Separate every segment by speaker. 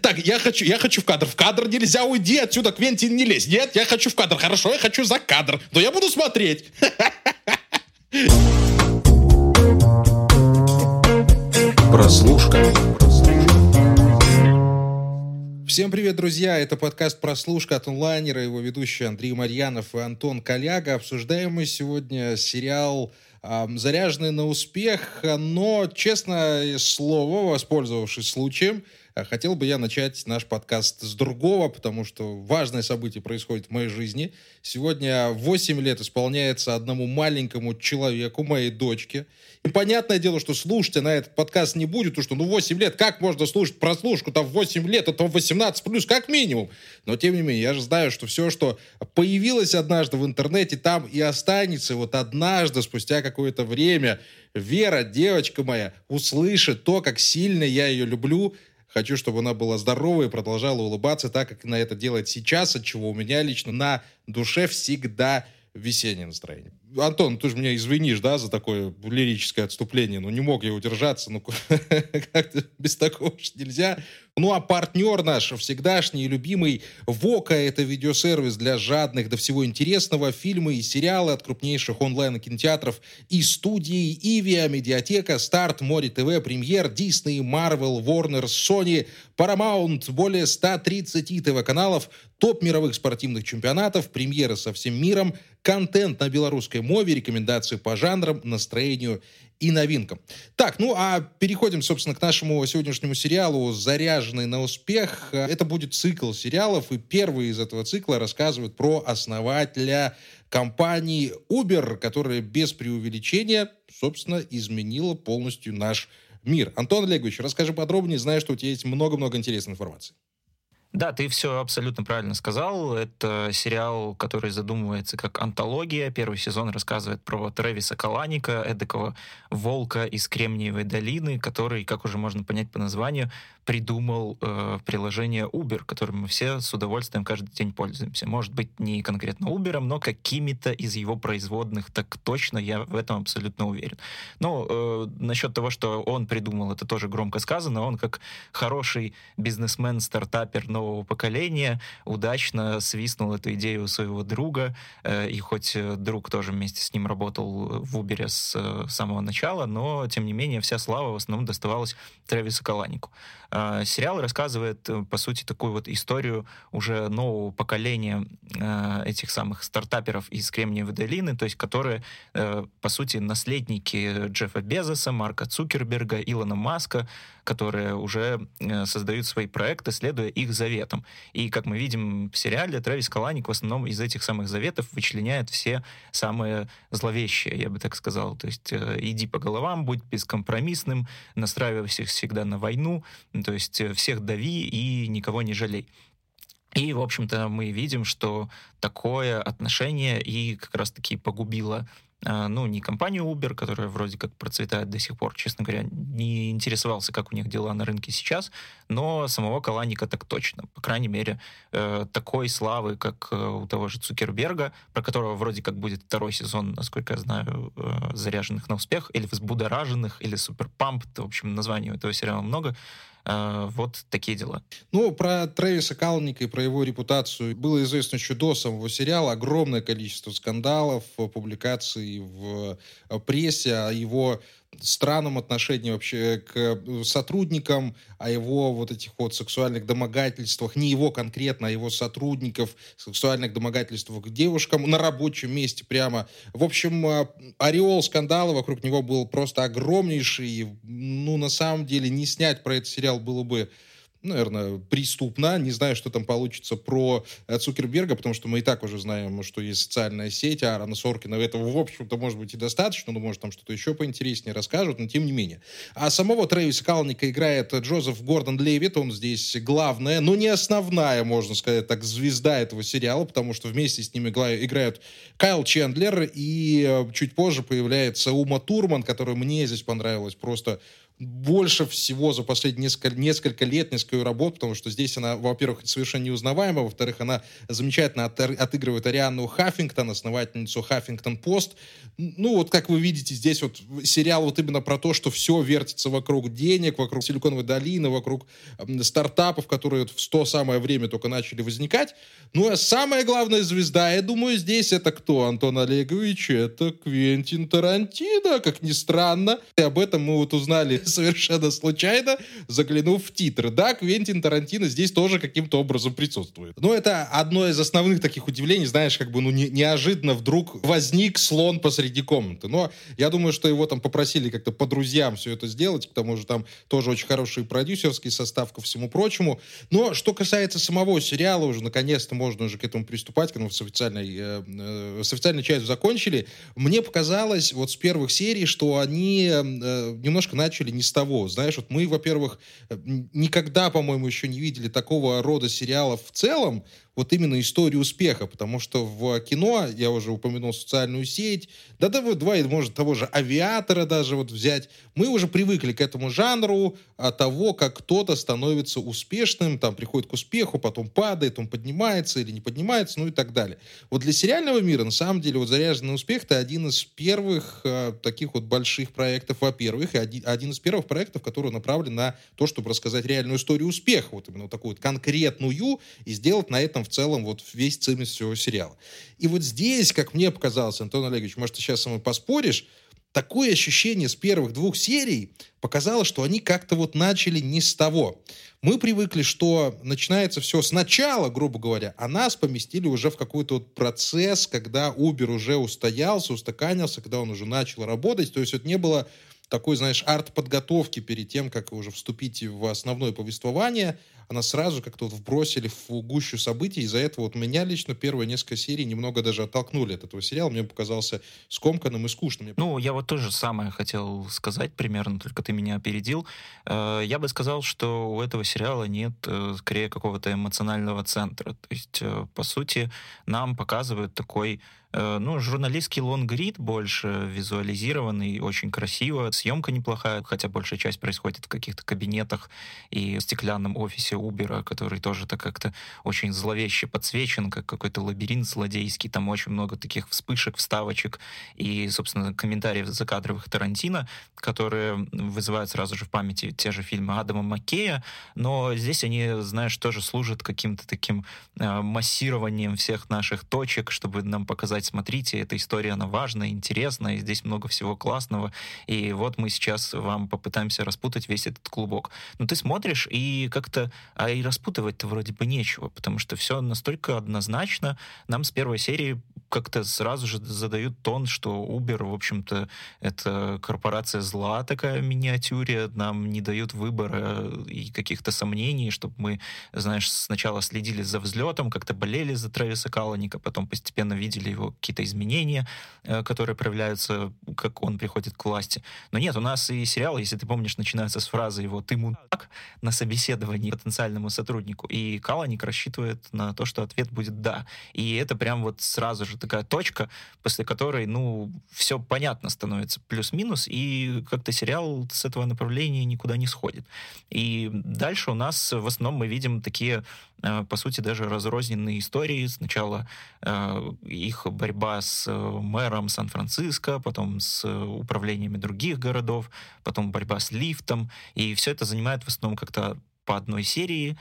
Speaker 1: Так, я хочу, я хочу в кадр. В кадр нельзя, уйди отсюда, Квентин, не лезь. Нет, я хочу в кадр. Хорошо, я хочу за кадр. Но я буду смотреть.
Speaker 2: Прослушка.
Speaker 1: Всем привет, друзья! Это подкаст «Прослушка» от онлайнера, его ведущие Андрей Марьянов и Антон Коляга. Обсуждаем мы сегодня сериал заряженный на успех, но, честное слово, воспользовавшись случаем, хотел бы я начать наш подкаст с другого, потому что важное событие происходит в моей жизни. Сегодня 8 лет исполняется одному маленькому человеку, моей дочке. И понятное дело, что слушать на этот подкаст не будет, потому что ну 8 лет, как можно слушать прослушку там 8 лет, это 18 плюс, как минимум. Но тем не менее, я же знаю, что все, что появилось однажды в интернете, там и останется. Вот однажды, спустя какое-то время, Вера, девочка моя, услышит то, как сильно я ее люблю, Хочу, чтобы она была здорова и продолжала улыбаться так, как она это делает сейчас, от чего у меня лично на душе всегда весеннее настроение. Антон, ты же меня извинишь, да, за такое лирическое отступление, ну не мог я удержаться, ну как-то без такого же нельзя. Ну а партнер наш, всегдашний и любимый ВОКа, это видеосервис для жадных до всего интересного, фильмы и сериалы от крупнейших онлайн-кинотеатров и студии, Ивиа, Медиатека, Старт, Море ТВ, Премьер, Дисней, Марвел, Warner, Sony, Paramount, более 130 ТВ-каналов, топ мировых спортивных чемпионатов, премьеры со всем миром, контент на белорусской мове, рекомендации по жанрам, настроению и новинкам. Так, ну а переходим, собственно, к нашему сегодняшнему сериалу «Заряженный на успех». Это будет цикл сериалов, и первый из этого цикла рассказывает про основателя компании Uber, которая без преувеличения, собственно, изменила полностью наш мир. Антон Олегович, расскажи подробнее, знаю, что у тебя есть много-много интересной информации.
Speaker 2: Да, ты все абсолютно правильно сказал. Это сериал, который задумывается как антология. Первый сезон рассказывает про Трэвиса Каланика, эдакого волка из Кремниевой долины, который, как уже можно понять по названию, придумал э, приложение Uber, которым мы все с удовольствием каждый день пользуемся. Может быть, не конкретно Uber, но какими-то из его производных, так точно, я в этом абсолютно уверен. Ну, э, насчет того, что он придумал, это тоже громко сказано. Он как хороший бизнесмен, стартапер нового поколения удачно свистнул эту идею у своего друга, э, и хоть э, друг тоже вместе с ним работал в Uber с э, самого начала, но, тем не менее, вся слава в основном доставалась Трэвису Каланику. А, сериал рассказывает, э, по сути, такую вот историю уже нового поколения а, этих самых стартаперов из Кремниевой долины, то есть которые, э, по сути, наследники Джеффа Безоса, Марка Цукерберга, Илона Маска, которые уже э, создают свои проекты, следуя их заветам. И, как мы видим в сериале, Трэвис Каланик в основном из этих самых заветов вычленяет все самые зловещие, я бы так сказал. То есть иди по головам, будь бескомпромиссным, настраивайся всегда на войну, то есть э, всех дави и никого не жалей. И, в общем-то, мы видим, что такое отношение и как раз-таки погубило а, ну, не компанию Uber, которая вроде как процветает до сих пор, честно говоря, не интересовался, как у них дела на рынке сейчас, но самого Каланика так точно. По крайней мере, э, такой славы, как э, у того же Цукерберга, про которого вроде как будет второй сезон, насколько я знаю, э, заряженных на успех, или взбудораженных, или суперпамп, в общем, названий этого сериала много, вот такие дела.
Speaker 1: Ну, про Трэвиса Калника и про его репутацию было известно еще до самого сериала. Огромное количество скандалов, публикаций в прессе о его странном отношении вообще к э, сотрудникам, о его вот этих вот сексуальных домогательствах, не его конкретно, а его сотрудников, сексуальных домогательствах к девушкам на рабочем месте прямо. В общем, э, ореол скандала вокруг него был просто огромнейший. Ну, на самом деле, не снять про этот сериал было бы наверное, преступно. Не знаю, что там получится про э, Цукерберга, потому что мы и так уже знаем, что есть социальная сеть, а Аарона Соркина этого, в общем-то, может быть и достаточно, но, может, там что-то еще поинтереснее расскажут, но тем не менее. А самого Трэвиса Калника играет Джозеф Гордон Левит, он здесь главная, но не основная, можно сказать так, звезда этого сериала, потому что вместе с ним играют Кайл Чендлер, и э, чуть позже появляется Ума Турман, которая мне здесь понравилась просто больше всего за последние несколько, несколько лет, несколько работ, потому что здесь она, во-первых, совершенно неузнаваема, во-вторых, она замечательно от, отыгрывает Арианну Хаффингтон, основательницу Хаффингтон Пост. Ну, вот как вы видите, здесь вот сериал вот именно про то, что все вертится вокруг денег, вокруг Силиконовой долины, вокруг стартапов, которые вот в то самое время только начали возникать. Ну, а самая главная звезда, я думаю, здесь это кто, Антон Олегович? Это Квентин Тарантино, как ни странно. И об этом мы вот узнали совершенно случайно, заглянув в титры. Да, Квентин Тарантино здесь тоже каким-то образом присутствует. Но это одно из основных таких удивлений, знаешь, как бы, ну, не, неожиданно вдруг возник слон посреди комнаты. Но я думаю, что его там попросили как-то по друзьям все это сделать, к тому же там тоже очень хороший продюсерский состав ко всему прочему. Но что касается самого сериала, уже наконец-то можно уже к этому приступать, когда мы с официальной, э, э, с официальной частью закончили. Мне показалось вот с первых серий, что они э, немножко начали не с того. Знаешь, вот мы, во-первых, никогда, по-моему, еще не видели такого рода сериалов в целом, вот именно историю успеха, потому что в кино, я уже упомянул социальную сеть, да да два, может, того же авиатора даже вот взять, мы уже привыкли к этому жанру а, того, как кто-то становится успешным, там приходит к успеху, потом падает, он поднимается или не поднимается, ну и так далее. Вот для сериального мира, на самом деле, вот «Заряженный успех» — это один из первых а, таких вот больших проектов, во-первых, и один, один из первых проектов, который направлен на то, чтобы рассказать реальную историю успеха, вот именно вот такую вот конкретную, и сделать на этом в целом вот весь цимис всего сериала. И вот здесь, как мне показалось, Антон Олегович, может, ты сейчас со мной поспоришь, такое ощущение с первых двух серий показало, что они как-то вот начали не с того. Мы привыкли, что начинается все сначала, грубо говоря, а нас поместили уже в какой-то вот процесс, когда Uber уже устоялся, устаканился, когда он уже начал работать. То есть это не было такой, знаешь, арт-подготовки перед тем, как уже вступить в основное повествование, она сразу как-то вот вбросили в гущу событий. Из-за этого вот меня лично первые несколько серий немного даже оттолкнули от этого сериала. Мне показался скомканным и скучным.
Speaker 2: Ну, я вот тоже самое хотел сказать примерно, только ты меня опередил. Э, я бы сказал, что у этого сериала нет э, скорее какого-то эмоционального центра. То есть, э, по сути, нам показывают такой ну, журналистский лонгрид больше визуализированный, очень красиво. Съемка неплохая, хотя большая часть происходит в каких-то кабинетах и в стеклянном офисе Убера, который тоже так как-то очень зловеще подсвечен, как какой-то лабиринт злодейский. Там очень много таких вспышек, вставочек и, собственно, комментариев закадровых Тарантино, которые вызывают сразу же в памяти те же фильмы Адама Маккея, но здесь они, знаешь, тоже служат каким-то таким э, массированием всех наших точек, чтобы нам показать смотрите, эта история, она важная, интересная, здесь много всего классного, и вот мы сейчас вам попытаемся распутать весь этот клубок. Но ты смотришь, и как-то, а и распутывать-то вроде бы нечего, потому что все настолько однозначно, нам с первой серии как-то сразу же задают тон, что Uber, в общем-то, это корпорация зла такая в миниатюре, нам не дают выбора и каких-то сомнений, чтобы мы, знаешь, сначала следили за взлетом, как-то болели за Трэвиса Каланика, потом постепенно видели его какие-то изменения, э, которые проявляются, как он приходит к власти. Но нет, у нас и сериал, если ты помнишь, начинается с фразы его «ты мудак» на собеседовании потенциальному сотруднику, и Каланик рассчитывает на то, что ответ будет «да». И это прям вот сразу же такая точка, после которой, ну, все понятно становится, плюс-минус, и как-то сериал с этого направления никуда не сходит. И дальше у нас в основном мы видим такие Э, по сути, даже разрозненные истории. Сначала э, их борьба с э, мэром Сан-Франциско, потом с управлениями других городов, потом борьба с лифтом. И все это занимает в основном как-то по одной серии,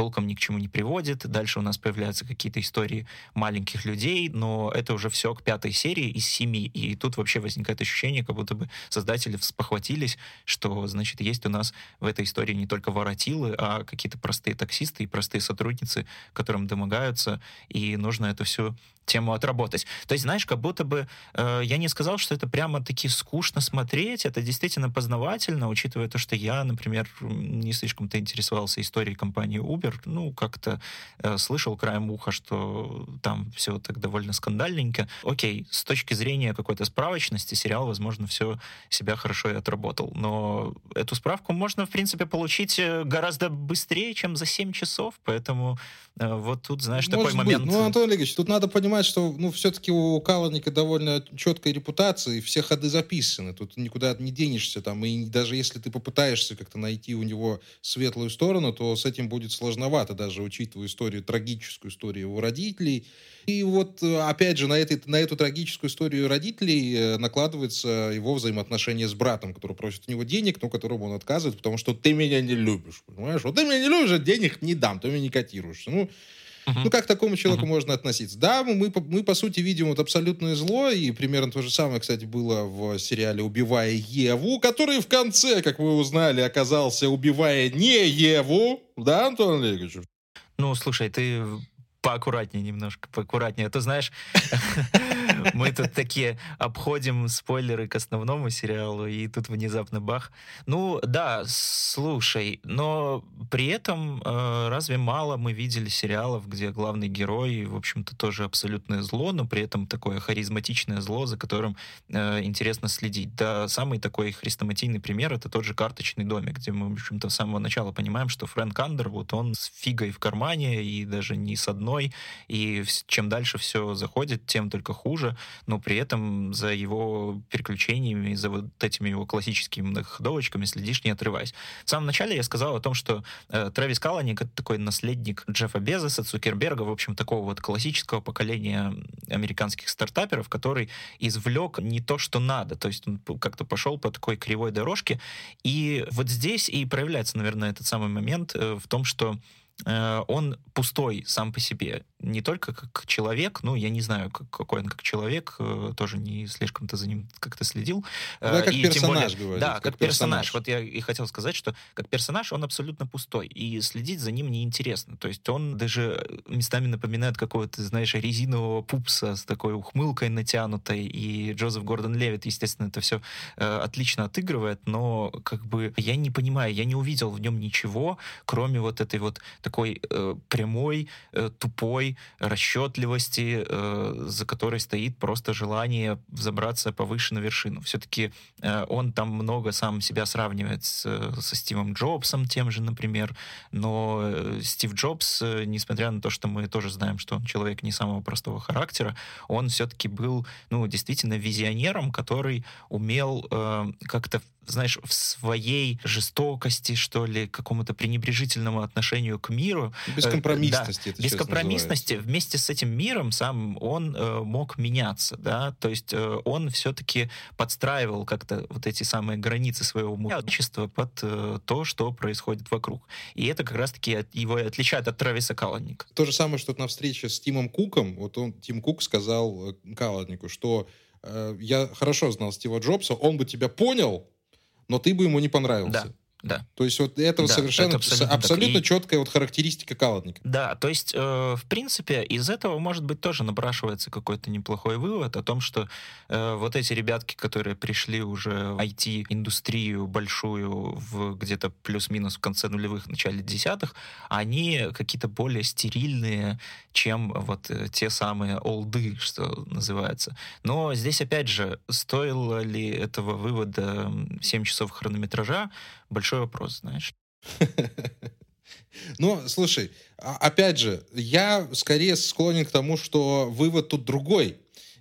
Speaker 2: толком ни к чему не приводит. Дальше у нас появляются какие-то истории маленьких людей, но это уже все к пятой серии из семи. И тут вообще возникает ощущение, как будто бы создатели спохватились, что, значит, есть у нас в этой истории не только воротилы, а какие-то простые таксисты и простые сотрудницы, которым домогаются, и нужно это все тему отработать. То есть, знаешь, как будто бы э, я не сказал, что это прямо-таки скучно смотреть, это действительно познавательно, учитывая то, что я, например, не слишком-то интересовался историей компании Uber, ну, как-то э, слышал краем уха, что там все так довольно скандальненько. Окей, с точки зрения какой-то справочности, сериал, возможно, все себя хорошо и отработал, но эту справку можно, в принципе, получить э, гораздо быстрее, чем за 7 часов, поэтому э, вот тут, знаешь, Может такой
Speaker 1: быть.
Speaker 2: момент...
Speaker 1: Ну, Антон Олегович, тут надо понимать, понимать, что, ну, все-таки у Каланика довольно четкая репутация, и все ходы записаны. Тут никуда не денешься там. И даже если ты попытаешься как-то найти у него светлую сторону, то с этим будет сложновато, даже учитывая историю, трагическую историю его родителей. И вот, опять же, на, этой, на эту трагическую историю родителей э, накладывается его взаимоотношения с братом, который просит у него денег, но которому он отказывает, потому что ты меня не любишь, понимаешь? Вот ты меня не любишь, а денег не дам, ты меня не котируешься. Ну, Uh-huh. Ну, как к такому человеку uh-huh. можно относиться? Да, мы, мы, по сути, видим вот абсолютное зло, и примерно то же самое, кстати, было в сериале «Убивая Еву», который в конце, как вы узнали, оказался «Убивая не Еву». Да, Антон Олегович?
Speaker 2: Ну, слушай, ты поаккуратнее немножко, поаккуратнее. А то, знаешь, мы тут такие обходим спойлеры к основному сериалу, и тут внезапно бах. Ну, да, слушай, но при этом э, разве мало мы видели сериалов, где главный герой, в общем-то, тоже абсолютное зло, но при этом такое харизматичное зло, за которым э, интересно следить. Да, самый такой хрестоматийный пример — это тот же «Карточный домик», где мы, в общем-то, с самого начала понимаем, что Фрэнк Андервуд, он с фигой в кармане, и даже не с одной, и чем дальше все заходит, тем только хуже но при этом за его переключениями, за вот этими его классическими многоходовочками следишь, не отрываясь. В самом начале я сказал о том, что э, Трэвис Каланик — это такой наследник Джеффа Безоса, Цукерберга, в общем, такого вот классического поколения американских стартаперов, который извлек не то, что надо, то есть он как-то пошел по такой кривой дорожке, и вот здесь и проявляется, наверное, этот самый момент э, в том, что он пустой сам по себе не только как человек, ну, я не знаю, как, какой он как человек, э, тоже не слишком-то за ним как-то следил.
Speaker 1: Да, ну, как и персонаж,
Speaker 2: более, говорит. Да, как, как персонаж. персонаж. Вот я и хотел сказать, что как персонаж он абсолютно пустой, и следить за ним неинтересно. То есть он даже местами напоминает какого-то, знаешь, резинового пупса с такой ухмылкой натянутой, и Джозеф Гордон Левит, естественно, это все э, отлично отыгрывает, но как бы я не понимаю, я не увидел в нем ничего, кроме вот этой вот такой э, прямой, э, тупой, расчетливости, э, за которой стоит просто желание взобраться повыше на вершину. Все-таки э, он там много сам себя сравнивает с, со Стивом Джобсом тем же, например, но э, Стив Джобс, э, несмотря на то, что мы тоже знаем, что он человек не самого простого характера, он все-таки был, ну, действительно визионером, который умел э, как-то знаешь, в своей жестокости, что ли, какому-то пренебрежительному отношению к миру.
Speaker 1: Бескомпромиссности.
Speaker 2: Э, да, бескомпромиссности. Вместе с этим миром сам он э, мог меняться, да, то есть э, он все-таки подстраивал как-то вот эти самые границы своего общества под э, то, что происходит вокруг. И это как раз-таки от, его отличает от Трависа Каланника.
Speaker 1: То же самое, что на встрече с Тимом Куком, вот он, Тим Кук сказал э, Каланнику, что э, я хорошо знал Стива Джобса, он бы тебя понял, но ты бы ему не понравился.
Speaker 2: Да. Да.
Speaker 1: То есть вот это да, совершенно это абсолютно, абсолютно и... четкая вот характеристика каладника.
Speaker 2: Да, то есть, э, в принципе, из этого, может быть, тоже напрашивается какой-то неплохой вывод о том, что э, вот эти ребятки, которые пришли уже в IT-индустрию большую в где-то плюс-минус в конце нулевых, начале десятых, они какие-то более стерильные, чем вот э, те самые олды, что называется. Но здесь, опять же, стоило ли этого вывода 7 часов хронометража, большой вопрос, знаешь.
Speaker 1: Ну, слушай, а, опять же, я скорее склонен к тому, что вывод тут другой.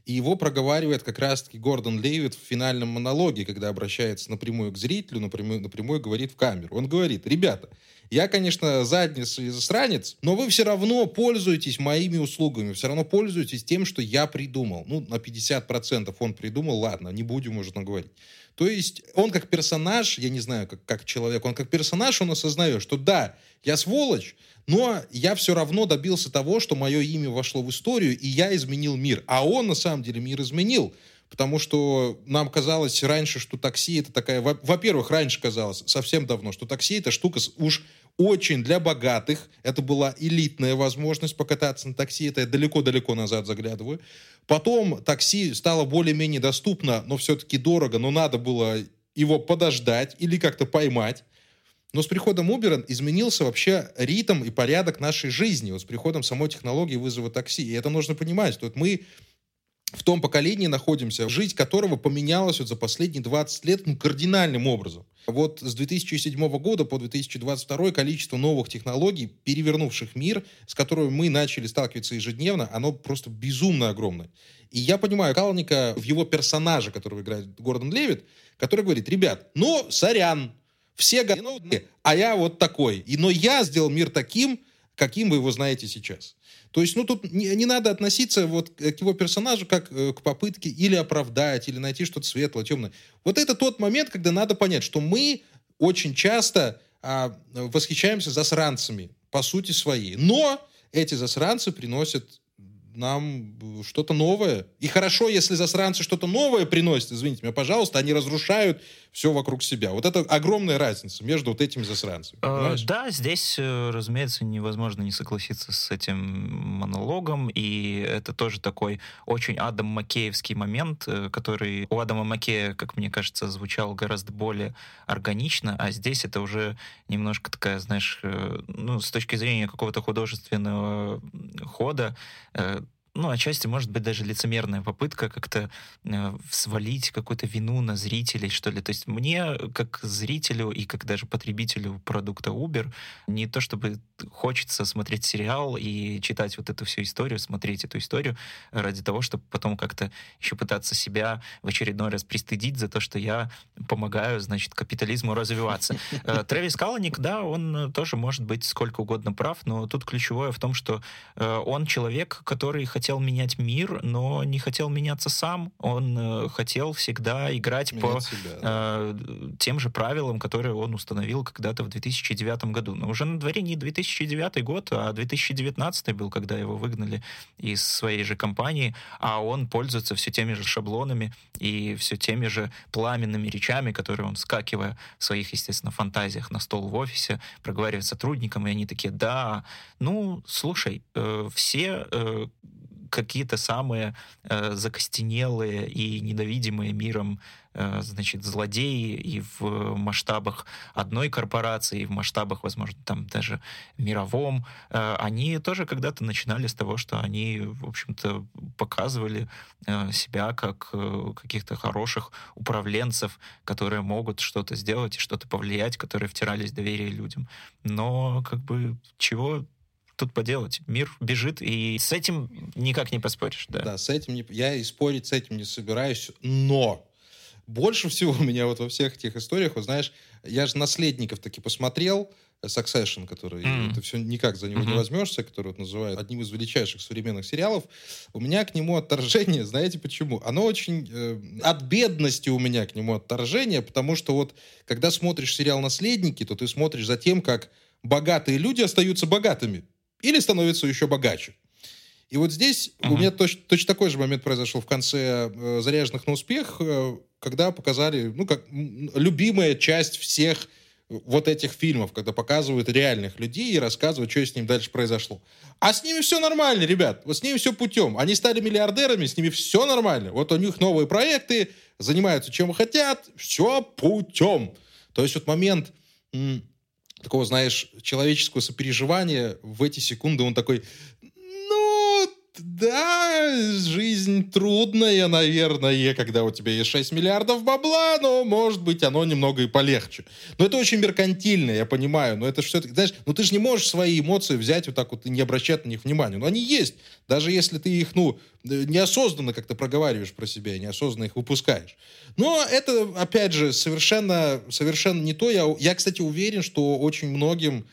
Speaker 1: И его проговаривает как раз-таки Гордон Левит в финальном монологе, когда обращается напрямую к зрителю, напрямую, напрямую говорит в камеру. Он говорит, ребята, я, конечно, задница и засранец, но вы все равно пользуетесь моими услугами, все равно пользуетесь тем, что я придумал. Ну, на 50% он придумал, ладно, не будем уже говорить. То есть он как персонаж, я не знаю, как, как человек, он как персонаж, он осознает, что да, я сволочь, но я все равно добился того, что мое имя вошло в историю, и я изменил мир. А он на самом деле мир изменил. Потому что нам казалось раньше, что такси это такая... Во-первых, раньше казалось, совсем давно, что такси это штука уж очень для богатых. Это была элитная возможность покататься на такси. Это я далеко-далеко назад заглядываю. Потом такси стало более-менее доступно, но все-таки дорого, но надо было его подождать или как-то поймать. Но с приходом Uber изменился вообще ритм и порядок нашей жизни. Вот с приходом самой технологии вызова такси. И это нужно понимать. Что вот мы в том поколении находимся, жизнь которого поменялась вот за последние 20 лет ну, кардинальным образом. Вот с 2007 года по 2022 количество новых технологий, перевернувших мир, с которыми мы начали сталкиваться ежедневно, оно просто безумно огромное. И я понимаю Калника в его персонаже, которого играет Гордон Левит, который говорит, ребят, ну, сорян, все говно, а я вот такой. И, но я сделал мир таким, каким вы его знаете сейчас. То есть, ну, тут не, не надо относиться вот к его персонажу как э, к попытке или оправдать, или найти что-то светлое, темное. Вот это тот момент, когда надо понять, что мы очень часто а, восхищаемся засранцами, по сути своей. Но эти засранцы приносят нам что-то новое. И хорошо, если засранцы что-то новое приносят, извините меня, пожалуйста, они разрушают все вокруг себя. Вот это огромная разница между вот этими засранцами.
Speaker 2: Э, да, здесь, э, разумеется, невозможно не согласиться с этим монологом, и это тоже такой очень Адам Макеевский момент, э, который у Адама Макея, как мне кажется, звучал гораздо более органично, а здесь это уже немножко такая, знаешь, ну, с точки зрения какого-то художественного хода, ну, отчасти, может быть, даже лицемерная попытка как-то э, свалить какую-то вину на зрителей, что ли. То есть мне, как зрителю и как даже потребителю продукта Uber, не то чтобы хочется смотреть сериал и читать вот эту всю историю, смотреть эту историю ради того, чтобы потом как-то еще пытаться себя в очередной раз пристыдить за то, что я помогаю, значит, капитализму развиваться. Э, Трэвис Каланик, да, он тоже может быть сколько угодно прав, но тут ключевое в том, что э, он человек, который хотел менять мир, но не хотел меняться сам. Он э, хотел всегда играть менять по себя, да. э, тем же правилам, которые он установил когда-то в 2009 году. Но уже на дворе не 2009 год, а 2019 был, когда его выгнали из своей же компании, а он пользуется все теми же шаблонами и все теми же пламенными речами, которые он, скакивая в своих, естественно, фантазиях на стол в офисе, проговаривает сотрудникам, и они такие, да, ну, слушай, э, все э, какие-то самые э, закостенелые и ненавидимые миром э, значит, злодеи и в масштабах одной корпорации, и в масштабах, возможно, там даже мировом, э, они тоже когда-то начинали с того, что они, в общем-то, показывали э, себя как каких-то хороших управленцев, которые могут что-то сделать и что-то повлиять, которые втирались в доверие людям. Но, как бы, чего тут поделать? Мир бежит, и с этим никак не поспоришь. Да,
Speaker 1: да с этим не, я и спорить с этим не собираюсь, но больше всего у меня вот во всех этих историях, вот знаешь, я же наследников таки посмотрел, Succession, который mm. ты все никак за него mm-hmm. не возьмешься, который вот называют одним из величайших современных сериалов. У меня к нему отторжение, знаете почему? Оно очень э, от бедности у меня к нему отторжение, потому что вот когда смотришь сериал "Наследники", то ты смотришь за тем, как богатые люди остаются богатыми или становится еще богаче. И вот здесь uh-huh. у меня точно, точно такой же момент произошел в конце э, «Заряженных на успех», э, когда показали, ну, как любимая часть всех вот этих фильмов, когда показывают реальных людей и рассказывают, что с ним дальше произошло. А с ними все нормально, ребят. Вот с ними все путем. Они стали миллиардерами, с ними все нормально. Вот у них новые проекты, занимаются чем хотят, все путем. То есть вот момент такого, знаешь, человеческого сопереживания в эти секунды он такой, да, жизнь трудная, наверное, когда у тебя есть 6 миллиардов бабла, но, может быть, оно немного и полегче. Но это очень меркантильно, я понимаю, но это все-таки, знаешь, ну ты же не можешь свои эмоции взять вот так вот и не обращать на них внимания. Но они есть, даже если ты их, ну, неосознанно как-то проговариваешь про себя неосознанно их выпускаешь. Но это, опять же, совершенно, совершенно не то. Я, я, кстати, уверен, что очень многим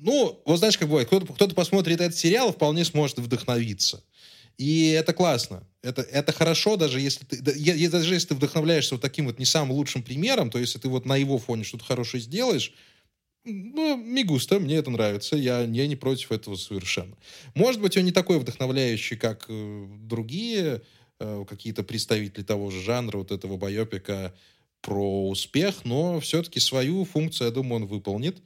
Speaker 1: ну, вот знаешь, как бывает, кто-то, кто посмотрит этот сериал, вполне сможет вдохновиться. И это классно. Это, это хорошо, даже если ты, даже если ты вдохновляешься вот таким вот не самым лучшим примером, то если ты вот на его фоне что-то хорошее сделаешь, ну, мигуста, мне это нравится, я, я не против этого совершенно. Может быть, он не такой вдохновляющий, как э, другие э, какие-то представители того же жанра, вот этого байопика про успех, но все-таки свою функцию, я думаю, он выполнит.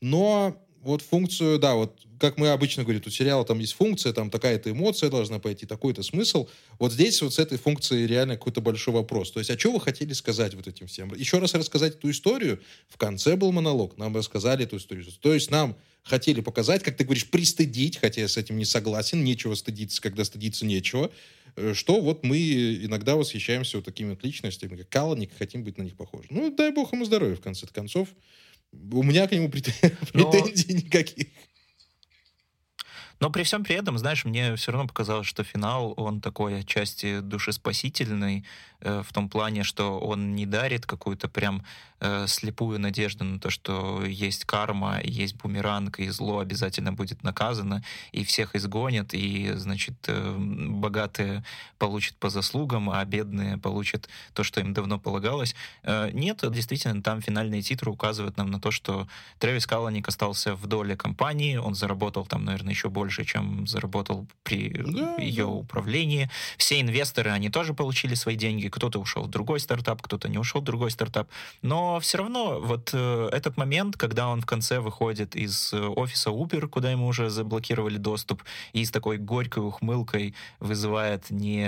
Speaker 1: Но вот функцию, да, вот как мы обычно говорим, у сериала там есть функция, там такая-то эмоция должна пойти, такой-то смысл. Вот здесь вот с этой функцией реально какой-то большой вопрос. То есть, а что вы хотели сказать вот этим всем? Еще раз рассказать эту историю. В конце был монолог, нам рассказали эту историю. То есть нам хотели показать, как ты говоришь, пристыдить, хотя я с этим не согласен, нечего стыдиться, когда стыдиться нечего. э, что вот мы иногда восхищаемся вот такими вот личностями, как Каланик, хотим быть на них похожи. Ну, дай бог ему здоровья, в конце концов. У меня к нему претензий никаких.
Speaker 2: Но при всем при этом, знаешь, мне все равно показалось, что финал, он такой отчасти душеспасительный, в том плане, что он не дарит какую-то прям э, слепую надежду на то, что есть карма, есть бумеранг, и зло обязательно будет наказано, и всех изгонят, и, значит, э, богатые получат по заслугам, а бедные получат то, что им давно полагалось. Э, нет, действительно, там финальные титры указывают нам на то, что Трэвис Каланик остался в доле компании, он заработал там, наверное, еще больше чем заработал при да, ее управлении. Все инвесторы, они тоже получили свои деньги. Кто-то ушел в другой стартап, кто-то не ушел в другой стартап. Но все равно вот э, этот момент, когда он в конце выходит из э, офиса Uber, куда ему уже заблокировали доступ, и с такой горькой ухмылкой вызывает не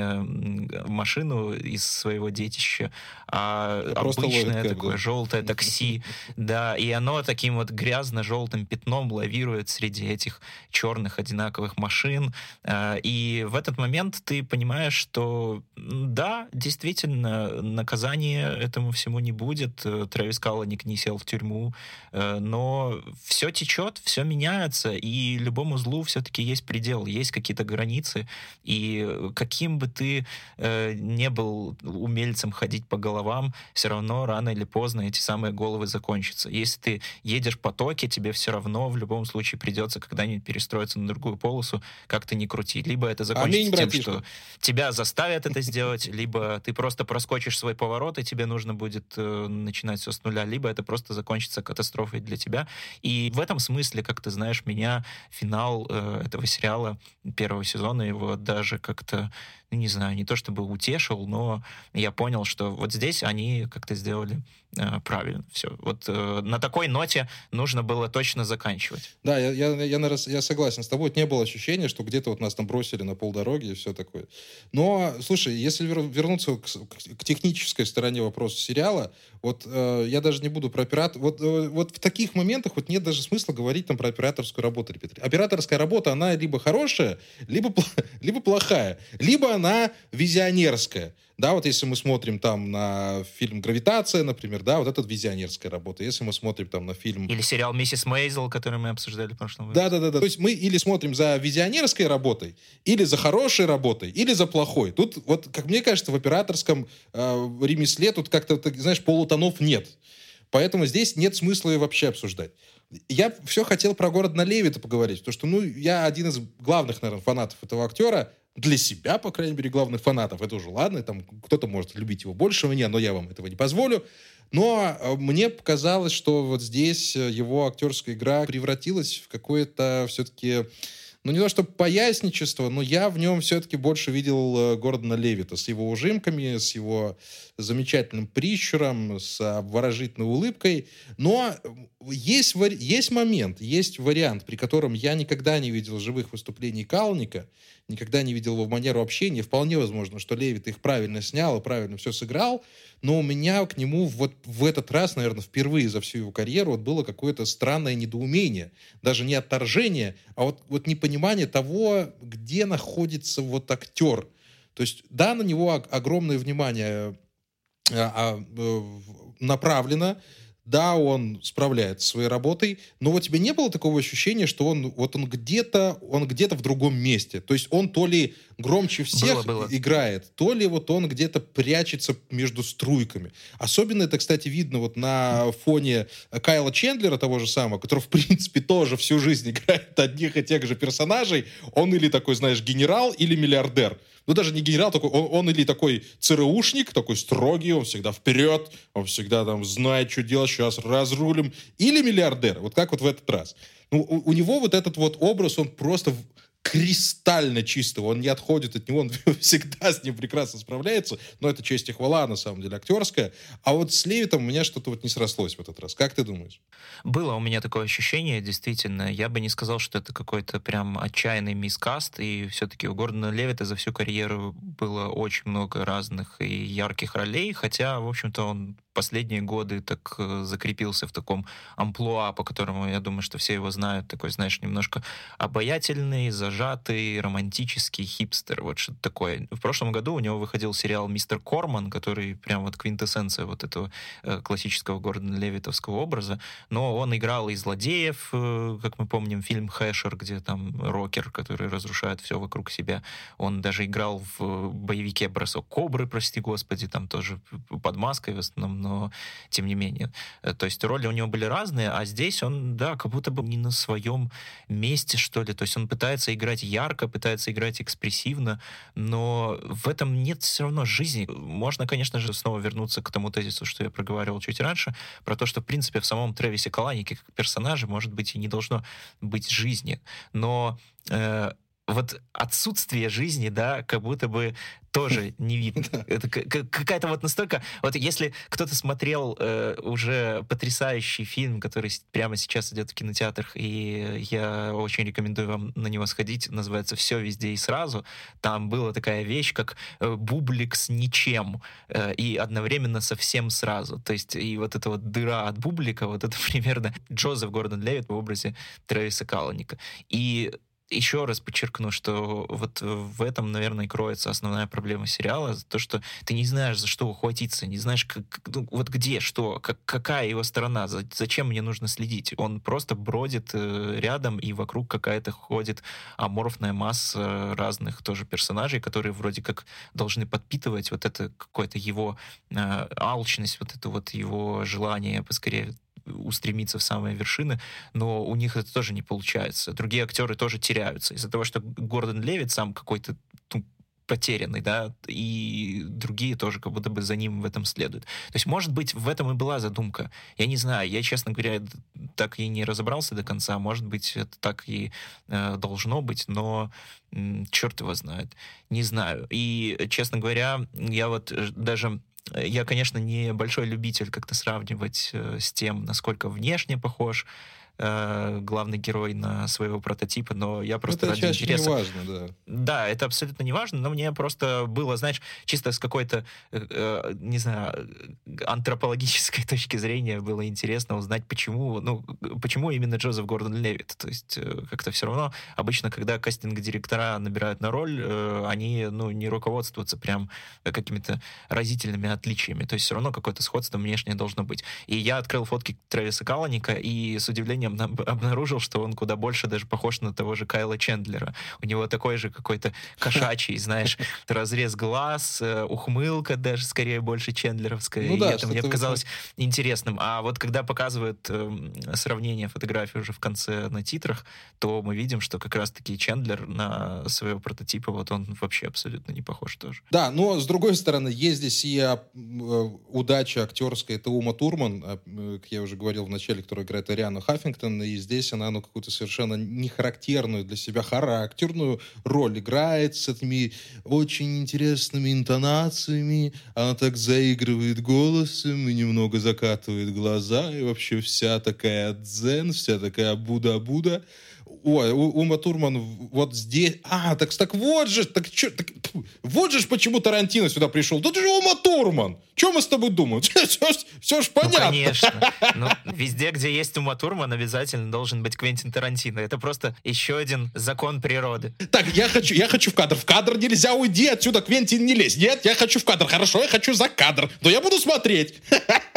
Speaker 2: машину из своего детища, а Просто обычное такое да. желтое такси. Да, и оно таким вот грязно-желтым пятном лавирует среди этих черных одинаковых машин. Э, и в этот момент ты понимаешь, что да, действительно, наказания этому всему не будет. Э, Трэвис Калланик не сел в тюрьму, э, но все течет, все меняется, и любому злу все-таки есть предел, есть какие-то границы. И каким бы ты не был умельцем ходить по головам, все равно рано или поздно эти самые головы закончатся. Если ты едешь в потоке, тебе все равно в любом случае придется когда-нибудь перестроиться на другую полосу, как то не крути. Либо это закончится Аминь, тем, что тебя заставят это сделать, либо ты просто проскочишь свой поворот, и тебе нужно будет э, начинать все с нуля, либо это просто закончится катастрофой для тебя. И в этом смысле, как ты знаешь, меня финал э, этого сериала первого сезона его даже как-то ну, не знаю, не то чтобы утешил, но я понял, что вот здесь они как-то сделали э, правильно все. Вот э, на такой ноте нужно было точно заканчивать.
Speaker 1: Да, я, я, я, я согласен с тобой. Не было ощущения, что где-то вот нас там бросили на полдороги и все такое. Но, слушай, если вернуться к, к технической стороне вопроса сериала, вот э, я даже не буду про оператор... Вот, э, вот в таких моментах вот нет даже смысла говорить там про операторскую работу. Операторская работа, она либо хорошая, либо, либо плохая. Либо она визионерская. Да, вот если мы смотрим там на фильм «Гравитация», например, да, вот это визионерская работа. Если мы смотрим там на фильм...
Speaker 2: Или сериал «Миссис Мейзел», который мы обсуждали в прошлом
Speaker 1: выпуске. Да-да-да. То есть мы или смотрим за визионерской работой, или за хорошей работой, или за плохой. Тут вот, как мне кажется, в операторском э, ремесле тут как-то, знаешь, полутонов нет. Поэтому здесь нет смысла ее вообще обсуждать. Я все хотел про Гордона Левита поговорить, потому что, ну, я один из главных, наверное, фанатов этого актера, для себя, по крайней мере, главных фанатов. Это уже ладно, там кто-то может любить его больше меня, но я вам этого не позволю. Но э, мне показалось, что вот здесь э, его актерская игра превратилась в какое-то все-таки ну, не то что поясничество, но я в нем все-таки больше видел э, Гордона Левита с его ужимками, с его замечательным прищуром, с обворожительной улыбкой. Но есть, есть момент, есть вариант, при котором я никогда не видел живых выступлений Калника, никогда не видел его в манеру общения. Вполне возможно, что Левит их правильно снял и правильно все сыграл, но у меня к нему вот в этот раз, наверное, впервые за всю его карьеру вот было какое-то странное недоумение. Даже не отторжение, а вот, вот непонимание того, где находится вот актер. То есть, да, на него огромное внимание а, а, э, направлено, да, он справляется со своей работой, но вот тебе не было такого ощущения, что он вот он где-то он где-то в другом месте. То есть он то ли громче всех было, было. играет, то ли вот он где-то прячется между струйками. Особенно это, кстати, видно вот на фоне Кайла Чендлера того же самого, который, в принципе, тоже всю жизнь играет одних и тех же персонажей. Он или такой, знаешь, генерал, или миллиардер ну даже не генерал такой, он, он или такой ЦРУшник, такой строгий, он всегда вперед, он всегда там знает, что делать, сейчас разрулим, или миллиардер, вот как вот в этот раз. Ну, у, у него вот этот вот образ, он просто кристально чистого, он не отходит от него, он всегда с ним прекрасно справляется, но это честь и хвала, на самом деле, актерская. А вот с Левитом у меня что-то вот не срослось в этот раз. Как ты думаешь?
Speaker 2: Было у меня такое ощущение, действительно. Я бы не сказал, что это какой-то прям отчаянный мискаст, и все-таки у Гордона Левита за всю карьеру было очень много разных и ярких ролей, хотя, в общем-то, он последние годы так э, закрепился в таком амплуа, по которому, я думаю, что все его знают, такой, знаешь, немножко обаятельный, зажатый, романтический хипстер, вот что-то такое. В прошлом году у него выходил сериал «Мистер Корман», который прям вот квинтэссенция вот этого э, классического Гордона Левитовского образа, но он играл и злодеев, э, как мы помним, фильм «Хэшер», где там рокер, который разрушает все вокруг себя. Он даже играл в боевике «Бросок кобры», прости господи, там тоже под маской в основном, но тем не менее. Э, то есть роли у него были разные, а здесь он, да, как будто бы не на своем месте, что ли. То есть он пытается играть ярко, пытается играть экспрессивно, но в этом нет все равно жизни. Можно, конечно же, снова вернуться к тому тезису, что я проговаривал чуть раньше, про то, что, в принципе, в самом Трэвисе Каланике как персонаже, может быть, и не должно быть жизни. Но э, вот отсутствие жизни, да, как будто бы тоже не видно. Это какая-то вот настолько... Вот если кто-то смотрел э, уже потрясающий фильм, который прямо сейчас идет в кинотеатрах, и я очень рекомендую вам на него сходить, называется «Все везде и сразу», там была такая вещь, как э, бублик с ничем, э, и одновременно совсем сразу. То есть и вот эта вот дыра от бублика, вот это примерно Джозеф Гордон Левит в образе Трэвиса Каланика. И еще раз подчеркну, что вот в этом, наверное, кроется основная проблема сериала, то, что ты не знаешь, за что ухватиться, не знаешь, как, ну, вот где, что, как, какая его сторона, за, зачем мне нужно следить. Он просто бродит э, рядом, и вокруг какая-то ходит аморфная масса разных тоже персонажей, которые вроде как должны подпитывать вот это какое-то его э, алчность, вот это вот его желание поскорее устремиться в самые вершины, но у них это тоже не получается. Другие актеры тоже теряются из-за того, что Гордон Левит сам какой-то ну, потерянный, да, и другие тоже как будто бы за ним в этом следуют. То есть, может быть, в этом и была задумка. Я не знаю, я, честно говоря, так и не разобрался до конца. Может быть, это так и э, должно быть, но черт его знает. Не знаю. И, честно говоря, я вот э, даже я, конечно, не большой любитель как-то сравнивать э, с тем, насколько внешне похож э, главный герой на своего прототипа, но я просто
Speaker 1: это ради чаще интереса... не важно, да.
Speaker 2: Да, это абсолютно не важно, но мне просто было, знаешь, чисто с какой-то, э, э не знаю, антропологической точки зрения было интересно узнать, почему, ну, почему именно Джозеф Гордон Левит. То есть э, как-то все равно обычно, когда кастинг-директора набирают на роль, э, они, ну, не руководствуются прям какими-то разительными отличиями. То есть все равно какое-то сходство внешнее должно быть. И я открыл фотки Трэвиса Каланика и с удивлением временем обнаружил, что он куда больше даже похож на того же Кайла Чендлера. У него такой же какой-то кошачий, знаешь, разрез глаз, э, ухмылка даже скорее больше чендлеровская. Ну, да, и это мне показалось вот... интересным. А вот когда показывают э, сравнение фотографии уже в конце на титрах, то мы видим, что как раз-таки Чендлер на своего прототипа, вот он вообще абсолютно не похож тоже.
Speaker 1: Да, но с другой стороны, есть здесь и а, э, удача актерская, это Ума Турман, а, э, как я уже говорил в начале, которая играет Ариану Хаффингтон, Вашингтон, и здесь она, ну, какую-то совершенно не характерную для себя характерную роль играет с этими очень интересными интонациями. Она так заигрывает голосом и немного закатывает глаза, и вообще вся такая дзен, вся такая буда-буда. Ой, Ума Турман вот здесь... А, так, так вот же, так, чё, так, вот же почему Тарантино сюда пришел. Тут же Ума Турман. Чем мы с тобой думаем? Все, все, все ж понятно. Ну,
Speaker 2: конечно. Ну, везде, где есть Ума Турман, обязательно должен быть Квентин Тарантино. Это просто еще один закон природы.
Speaker 1: Так, я хочу, я хочу в кадр. В кадр нельзя уйди отсюда, Квентин не лезь. Нет, я хочу в кадр. Хорошо, я хочу за кадр. Но я буду смотреть.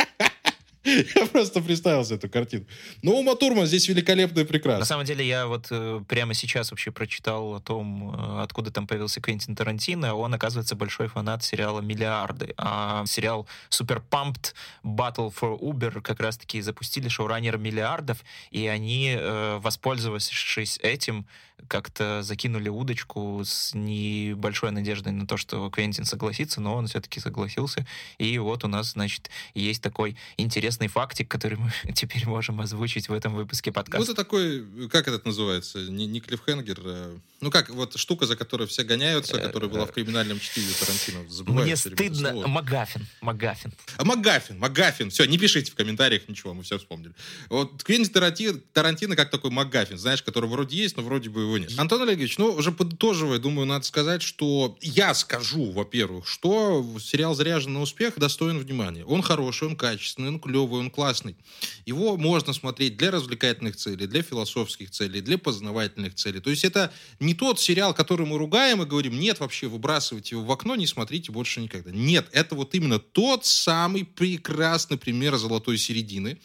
Speaker 1: Я просто представился эту картину. Но Ума Турман здесь великолепно и прекрасно.
Speaker 2: На самом деле, я вот э, прямо сейчас вообще прочитал о том, э, откуда там появился Квентин Тарантино. Он, оказывается, большой фанат сериала «Миллиарды». А сериал Super Pumped Battle for Uber как раз-таки запустили шоураннеры «Миллиардов», и они, э, воспользовавшись этим, как-то закинули удочку с небольшой надеждой на то, что Квентин согласится, но он все-таки согласился. И вот у нас, значит, есть такой интерес интересный фактик, который мы теперь можем озвучить в этом выпуске подкаста.
Speaker 1: Ну, это такой, как этот называется, не, не клиффхенгер, а, ну как, вот штука, за которой все гоняются, э, которая была в криминальном чтиве Тарантино.
Speaker 2: Забываю Мне стыдно. Магафин. Магафин.
Speaker 1: А Магафин, Магафин. Все, не пишите в комментариях ничего, мы все вспомнили. Вот Квентин Тарантино, Тарантино как такой Магафин, знаешь, который вроде есть, но вроде бы его нет. Антон Олегович, ну, уже подытоживая, думаю, надо сказать, что я скажу, во-первых, что сериал «Заряжен на успех» достоин внимания. Он хороший, он качественный, он клевый, он классный. Его можно смотреть для развлекательных целей, для философских целей, для познавательных целей. То есть это не тот сериал, который мы ругаем и говорим, нет, вообще выбрасывайте его в окно, не смотрите больше никогда. Нет, это вот именно тот самый прекрасный пример золотой середины,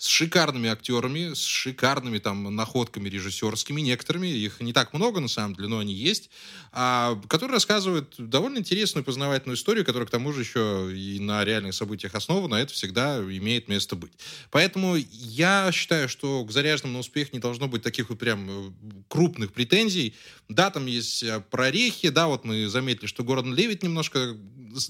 Speaker 1: с шикарными актерами, с шикарными там находками режиссерскими, некоторыми, их не так много на самом деле, но они есть, а, которые рассказывают довольно интересную познавательную историю, которая к тому же еще и на реальных событиях основана, это всегда имеет место быть. Поэтому я считаю, что к заряженным на успех не должно быть таких вот прям э, крупных претензий. Да, там есть э, прорехи, да, вот мы заметили, что Гордон Левит немножко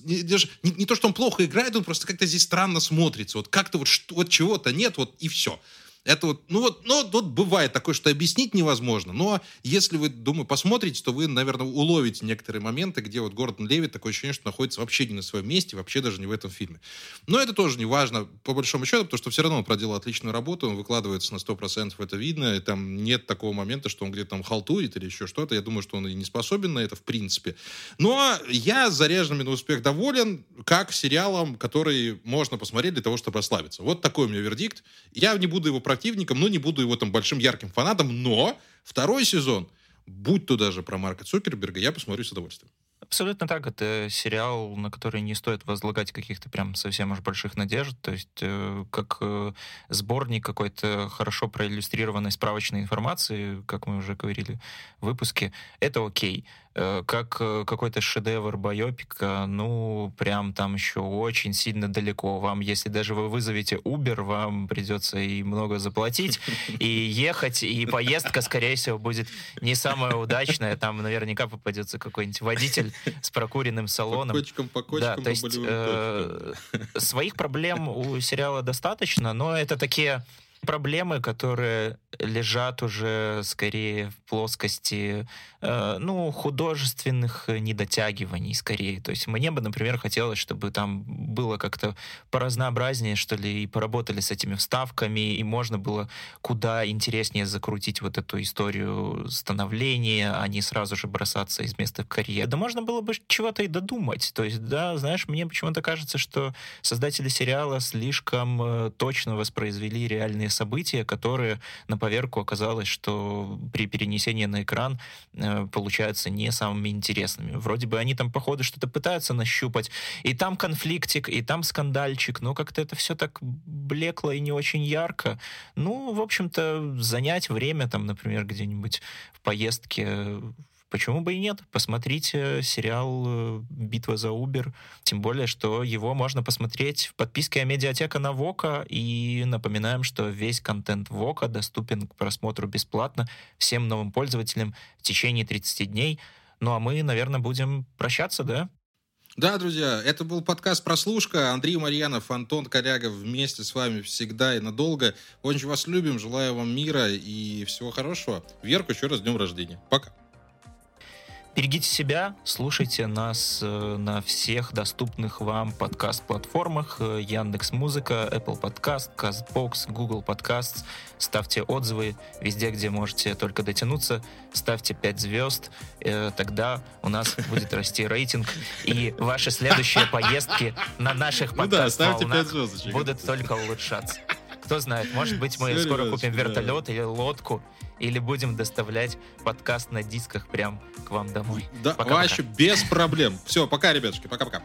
Speaker 1: не, даже, не, не то, что он плохо играет, он просто как-то здесь странно смотрится. Вот как-то вот, что, вот чего-то нет, вот и все. Это вот, ну вот, ну вот бывает такое, что объяснить невозможно, но если вы, думаю, посмотрите, то вы, наверное, уловите некоторые моменты, где вот Гордон Леви такое ощущение, что находится вообще не на своем месте, вообще даже не в этом фильме. Но это тоже не важно, по большому счету, потому что все равно он проделал отличную работу, он выкладывается на 100%, это видно, и там нет такого момента, что он где-то там халтурит или еще что-то. Я думаю, что он и не способен на это, в принципе. Но я заряженными на успех доволен, как сериалом, который можно посмотреть для того, чтобы ослабиться. Вот такой у меня вердикт. Я не буду его противником, но не буду его там большим ярким фанатом, но второй сезон, будь то даже про Марка Цукерберга, я посмотрю с удовольствием.
Speaker 2: Абсолютно так. Это сериал, на который не стоит возлагать каких-то прям совсем уж больших надежд. То есть э, как э, сборник какой-то хорошо проиллюстрированной справочной информации, как мы уже говорили в выпуске, это окей. Э, как э, какой-то шедевр байопика, ну, прям там еще очень сильно далеко. Вам, если даже вы вызовете Uber, вам придется и много заплатить, и ехать, и поездка, скорее всего, будет не самая удачная. Там наверняка попадется какой-нибудь водитель с прокуренным салоном.
Speaker 1: По кочкам, по кочкам,
Speaker 2: да, то есть э, своих проблем у сериала достаточно, но это такие проблемы, которые лежат уже скорее в плоскости, э, ну, художественных недотягиваний скорее. То есть мне бы, например, хотелось, чтобы там было как-то поразнообразнее, что ли, и поработали с этими вставками, и можно было куда интереснее закрутить вот эту историю становления, а не сразу же бросаться из места в карьер. Да можно было бы чего-то и додумать. То есть, да, знаешь, мне почему-то кажется, что создатели сериала слишком э, точно воспроизвели реальные события, которые на поверку оказалось, что при перенесении на экран э, получаются не самыми интересными. Вроде бы они там, походу, что-то пытаются нащупать, и там конфликтик, и там скандальчик, но как-то это все так блекло и не очень ярко. Ну, в общем-то, занять время там, например, где-нибудь в поездке Почему бы и нет? Посмотрите сериал э, «Битва за Убер». Тем более, что его можно посмотреть в подписке «Медиатека» на Вока. И напоминаем, что весь контент Вока доступен к просмотру бесплатно всем новым пользователям в течение 30 дней. Ну а мы, наверное, будем прощаться, да?
Speaker 1: Да, друзья, это был подкаст «Прослушка». Андрей Марьянов, Антон Корягов вместе с вами всегда и надолго. Очень вас любим, желаю вам мира и всего хорошего. Верку еще раз днем рождения. Пока.
Speaker 2: Берегите себя, слушайте нас э, на всех доступных вам подкаст-платформах. Э, Яндекс Музыка, Apple Podcast, CastBox, Google Podcasts. Ставьте отзывы везде, где можете только дотянуться. Ставьте 5 звезд. Э, тогда у нас будет расти рейтинг. И ваши следующие поездки на наших подкаст-волнах будут только улучшаться. Кто знает, может быть, мы скоро купим вертолет или лодку или будем доставлять подкаст на дисках прям к вам домой.
Speaker 1: Да, пока, вообще без проблем. Все, пока, ребятушки, пока-пока.